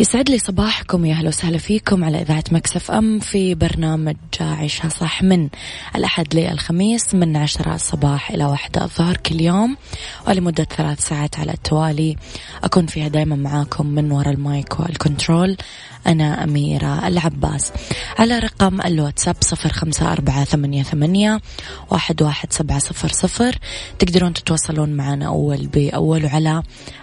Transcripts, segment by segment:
يسعد لي صباحكم يا أهلا وسهلا فيكم على إذاعة ميكس إف أم في برنامج عيشها صح من الأحد للخميس من عشرة الصباح إلى واحدة الظهر كل يوم ولمدة ثلاث ساعات على التوالي. أكون فيها دائما معاكم من وراء ال mic وال control. أنا أميرة العباس. على رقم الواتساب صفر خمسة أربعة ثمانية, ثمانية واحد, واحد سبعة صفر صفر. تقدرون تتواصلون معنا أول بأول وعلى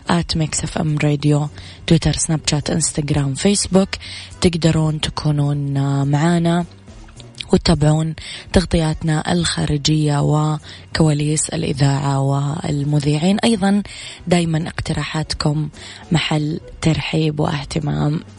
at ميكس إف إم راديو تويتر سناب شات إنستغرام فيسبوك. تقدرون تكونون معنا وتتابعون تغطياتنا الخارجية وكواليس الإذاعة والمذيعين. أيضا دايما اقتراحاتكم محل ترحيب واهتمام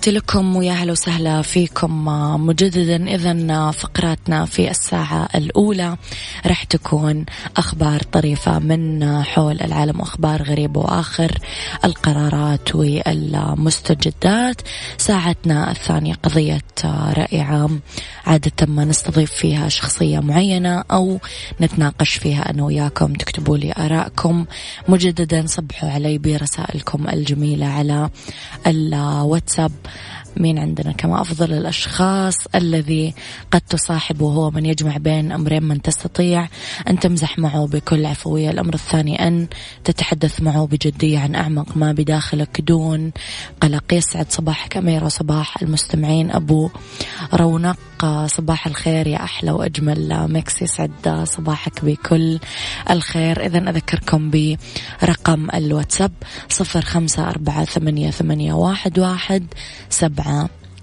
تحياتي لكم ويا هلا وسهلا فيكم مجددا اذا فقراتنا في الساعة الأولى. راح تكون أخبار طريفة من حول العالم وأخبار غريبة وآخر القرارات والمستجدات. ساعتنا الثانية قضية راي عام عادة ما نستضيف فيها شخصية معينة أو نتناقش فيها أنا وياكم. تكتبوا لي آرائكم. مجددا صبحوا علي برسائلكم الجميلة على الواتساب. مين عندنا كما أفضل الأشخاص الذي قد تصاحبه هو من يجمع بين أمرين من تستطيع أن تمزح معه بكل عفوية. الأمر الثاني أن تتحدث معه بجدية عن أعمق ما بداخلك دون قلق. يسعد صباحك أميرة وصباح المستمعين. أبو رونق صباح الخير يا أحلى وأجمل. ميكس يسعد صباحك بكل الخير. إذا أذكركم برقم الواتساب صفر خمسة أربعة ثمانية, ثمانية واحد, واحد سبعة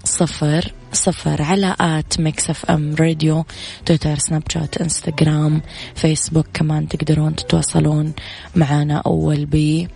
صفر صفر على at Mix FM Radio تويتر سناب شات إنستغرام فيسبوك كمان تقدرون تتواصلون معنا أول بي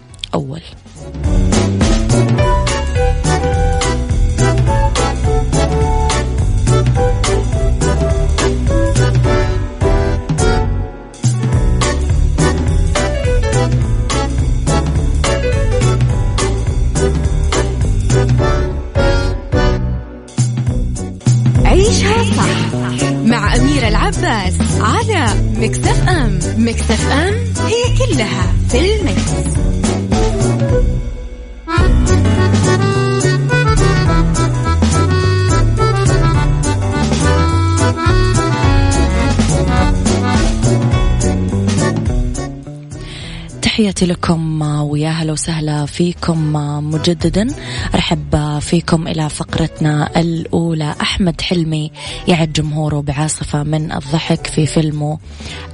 تحياتي لكم ويا هلا وسهلا فيكم مجددا. أرحب فيكم إلى فقرتنا الأولى. أحمد حلمي يعد جمهوره بعاصفة من الضحك في فيلمه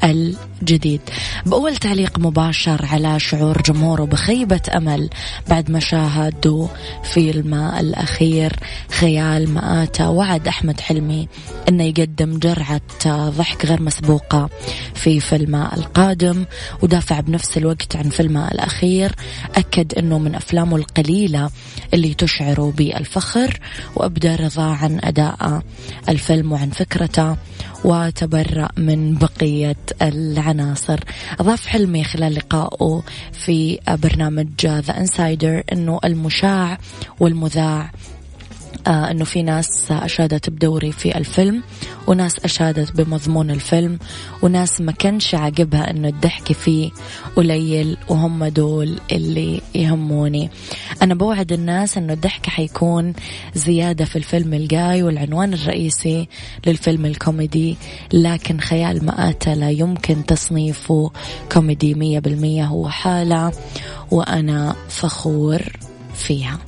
الجديد. بأول تعليق مباشر على شعور جمهوره بخيبة أمل بعد ما شاهدوا فيلم الأخير خيال مآتة. وعد أحمد حلمي إنه يقدم جرعة ضحك غير مسبوقة في فيلمه القادم ودافع بنفس الوقت عن فيلمه الأخير أكد أنه من أفلامه القليلة اللي تشعر بالفخر وأبدى رضا عن أداء الفيلم وعن فكرته وتبرأ من بقية العناصر. أضاف حلمي خلال لقائه في برنامج ذا انسايدر أنه المشاع والمذاع إنه في ناس أشادت بدوري في الفيلم وناس أشادت بمضمون الفيلم وناس ما كانش عاجبها إنه الضحك فيه قليل وهم دول اللي يهموني. أنا بوعد الناس إنه الضحك حيكون زيادة في الفيلم الجاي والعنوان الرئيسي للفيلم الكوميدي لكن خيال مآتة لا يمكن تصنيفه كوميدي مية بالمية هو حالة وأنا فخور فيها.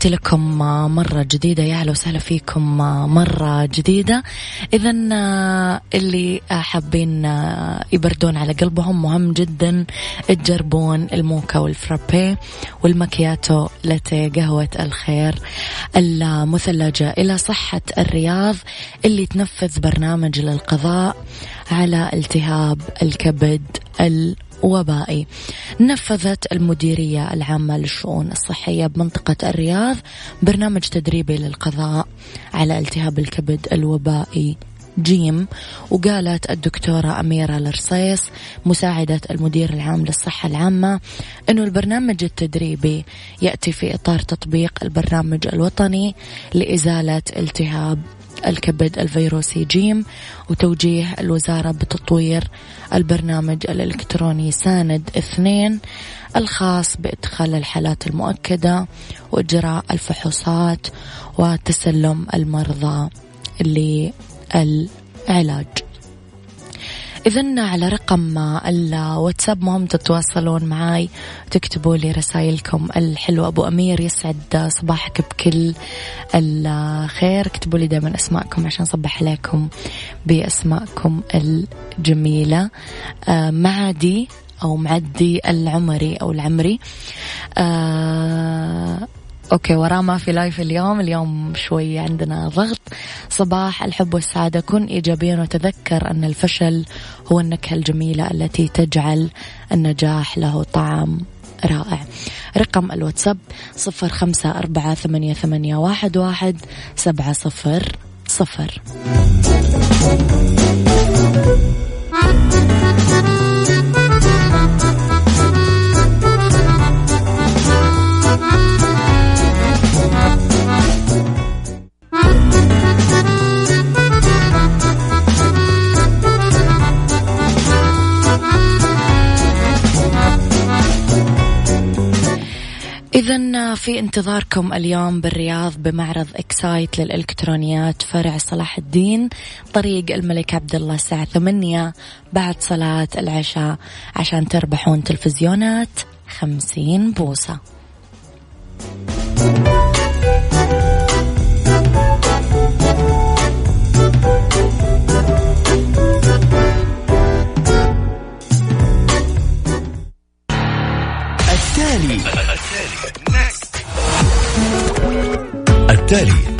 تحياتي لكم مرة جديدة يا أهلا وسهلا فيكم مرة جديدة. إذا اللي حابين يبردون على قلبهم مهم جدا تجربون الموكا والفرابي والمكياتو لاتيه قهوة الخير المثلجة. إلى صحة الرياض اللي تنفذ برنامج للقضاء على التهاب الكبد وبائي. نفذت المديرية العامة للشؤون الصحية بمنطقة الرياض برنامج تدريبي للقضاء على التهاب الكبد الوبائي جيم وقالت الدكتورة أميرة الرصيص مساعدة المدير العام للصحة العامة أنه البرنامج التدريبي يأتي في إطار تطبيق البرنامج الوطني لإزالة التهاب الكبد الفيروسي جيم وتوجيه الوزارة بتطوير البرنامج الإلكتروني ساند اثنين الخاص بإدخال الحالات المؤكدة وإجراء الفحوصات وتسلم المرضى للعلاج. إذا على رقم الواتساب مهم تتواصلون معاي. تكتبوا لي رسائلكم الحلوة. أبو أمير يسعد صباحك بكل الخير. اكتبوا لي دائما أسماءكم عشان صبح عليكم بأسماءكم الجميلة. آه معدي أو معدي العمري أو العمري. آه okay وراه ما في live اليوم. اليوم شوي عندنا ضغط. صباح الحب والسعادة كن ايجابيا وتذكر أن الفشل هو النكهة الجميلة التي تجعل النجاح له طعم رائع. رقم الواتساب صفر خمسة أربعة ثمانية, ثمانية واحد, واحد سبعة صفر صفر. إذا في انتظاركم اليوم بالرياض بمعرض إكسايت للإلكترونيات فرع صلاح الدين طريق الملك عبد الله الساعة ثمانية بعد صلاة العشاء عشان تربحون تلفزيونات خمسين بوصة.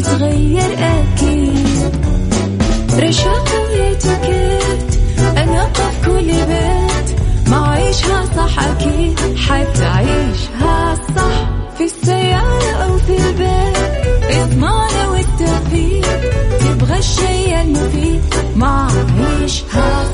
تتغير أكيد. رشاق ويتوكيت أنا في كل بيت. ما عيشها صح أكيد حتعيشها صح. في السيارة أو في البيت إضمعنا والتوفيق. تبغى الشيء المفيد ما عيشها صح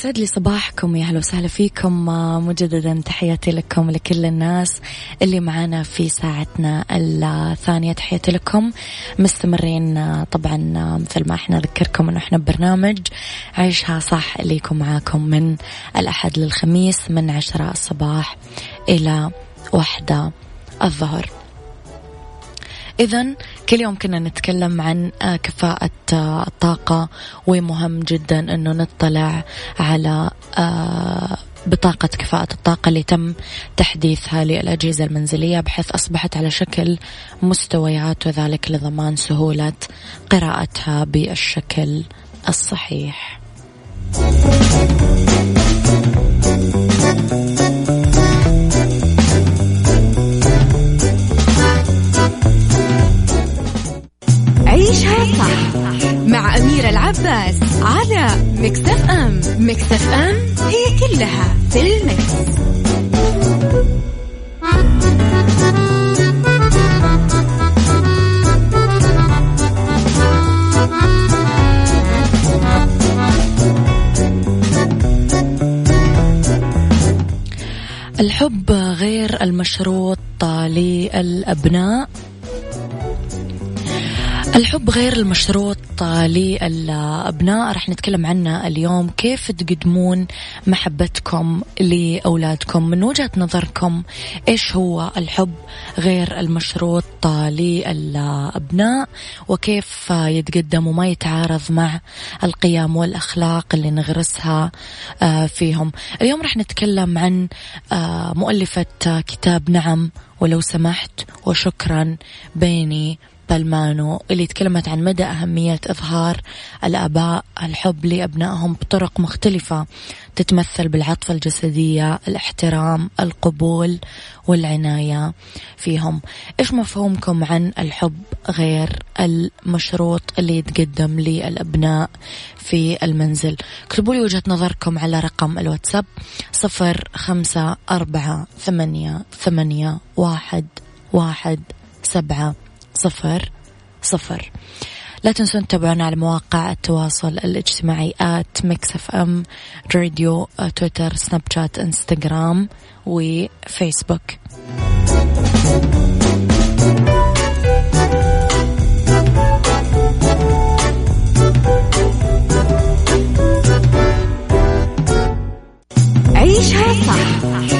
يسعد لي صباحكم. يا أهلا وسهلا فيكم. آه، مجددا تحياتي لكم لكل الناس اللي معانا في ساعتنا الثانية. تحياتي لكم. مستمرين آه، طبعا آه، مثل ما إحنا نذكركم إنه إحنا ببرنامج عيشها صح اللي يكون معاكم من الأحد للخميس من عشرة الصباح إلى واحدة الظهر. إذا كل يوم كنا نتكلم عن آه، كفاءة آه، الطاقة ومهم جدا أنه نطلع على آه، بطاقة كفاءة الطاقة اللي تم تحديثها للأجهزة المنزلية بحيث أصبحت على شكل مستويات وذلك لضمان سهولة قراءتها بالشكل الصحيح. مع أميرة العباس على مكتف أم مكتف أم هي كلها في المكس. الحب غير المشروط للأبناء الحب غير المشروط للأبناء. رح نتكلم عنه اليوم. كيف تقدمون محبتكم لأولادكم؟ من وجهة نظركم إيش هو الحب غير المشروط للأبناء؟ وكيف يتقدم وما يتعارض مع القيم والأخلاق اللي نغرسها آه، فيهم؟ اليوم رح نتكلم عن آه، مؤلفة كتاب نعم ولو سمحت وشكرا بيني بالمانو اللي تكلمت عن مدى أهمية إظهار الآباء الحب لأبنائهم بطرق مختلفة. تتمثل بالعطف الجسدية الاحترام القبول والعناية فيهم. إيش مفهومكم عن الحب غير المشروط اللي يتقدم للأبناء في المنزل؟ اكتبوا لي وجهة نظركم على رقم الواتساب صفر خمسة أربعة ثمانية ثمانية واحد واحد سبعة. صفر صفر. لا تنسون تتابعونا على مواقع التواصل الاجتماعي at Mix FM Radio تويتر سناب شات انستغرام وفيسبوك عيشها صح.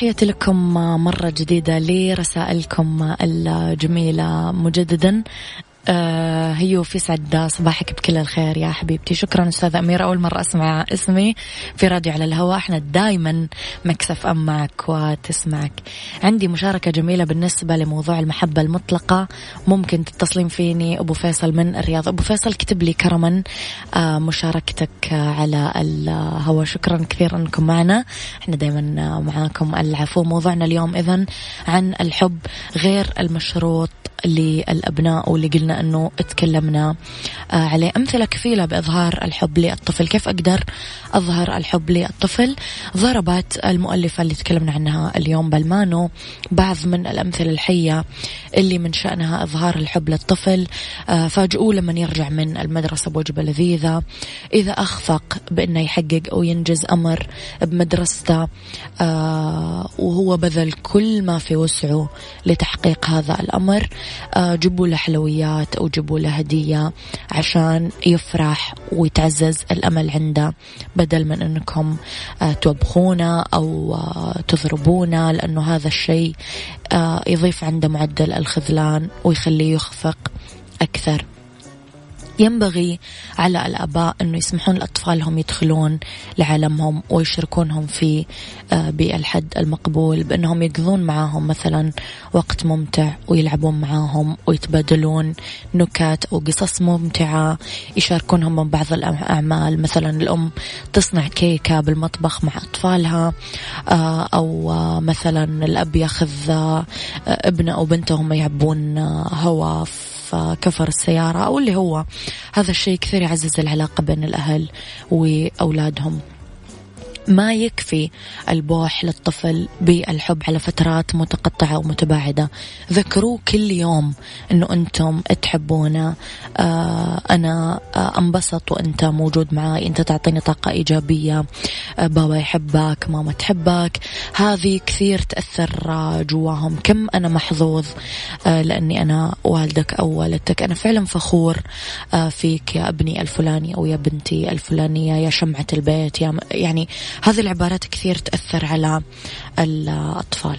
تحياتي لكم مرة جديدة لرسائلكم الجميلة مجددا. آه هيو في سعد صباحك بكل الخير يا حبيبتي. شكرا أستاذة أميرة أول مرة أسمع اسمي في راديو على الهواء. إحنا دايما مكسف أم معك وتسمعك. عندي مشاركة جميلة بالنسبة لموضوع المحبة المطلقة. ممكن تتصلين فيني أبو فيصل من الرياض. أبو فيصل كتب لي كرما آه مشاركتك على الهواء. شكرا كثير أنكم معنا. إحنا دايما معاكم العفو. موضوعنا اليوم إذن عن الحب غير المشروط. للأبناء واللي قلنا أنه تكلمنا. آه، عليه أمثلة كفيلة بإظهار الحب للطفل. كيف أقدر أظهر الحب للطفل؟ ضربت المؤلفة اللي تكلمنا عنها اليوم بالمانو بعض من الأمثلة الحية اللي من شأنها إظهار الحب للطفل. آه، فاجئوه لما يرجع من المدرسة بوجبة لذيذة. إذا أخفق بأنه يحقق أو ينجز أمر بمدرسته آه، وهو بذل كل ما في وسعه لتحقيق هذا الأمر. جيبوا له حلويات أو جيبوا له هدية عشان يفرح ويتعزز الأمل عنده بدل من أنكم آه، توبخونه أو آه، تضربونه لأنه هذا الشيء يضيف عنده معدل الخذلان ويخليه يخفق أكثر. ينبغي على الآباء أنه يسمحون لأطفالهم يدخلون لعالمهم ويشاركونهم في آه، بالحد المقبول بأنهم يقضون معاهم مثلا وقت ممتع ويلعبون معاهم ويتبادلون نكات أو قصص ممتعة يشاركونهم من بعض الأعمال مثلا الأم تصنع كيكة بالمطبخ مع أطفالها آه، أو آه، مثلا الأب ياخذ ابنه أو بنته هم يعبون هوا كفر السيارة أو اللي هو هذا الشيء كثير يعزز العلاقة بين الأهل وأولادهم. ما يكفي البوح للطفل بالحب على فترات متقطعة ومتباعدة. ذكروه كل يوم أنه أنتم تحبونا آه أنا أنبسط وأنت موجود معي أنت تعطيني طاقة إيجابية. بابا يحبك ماما تحبك. هذه كثير تأثر جواهم. كم أنا محظوظ آه لأني أنا والدك أو والدتك أنا فعلا فخور آه فيك يا أبني الفلاني أو يا بنتي الفلانية يا شمعة البيت يا يعني هذه العبارات كثير تأثر على الأطفال.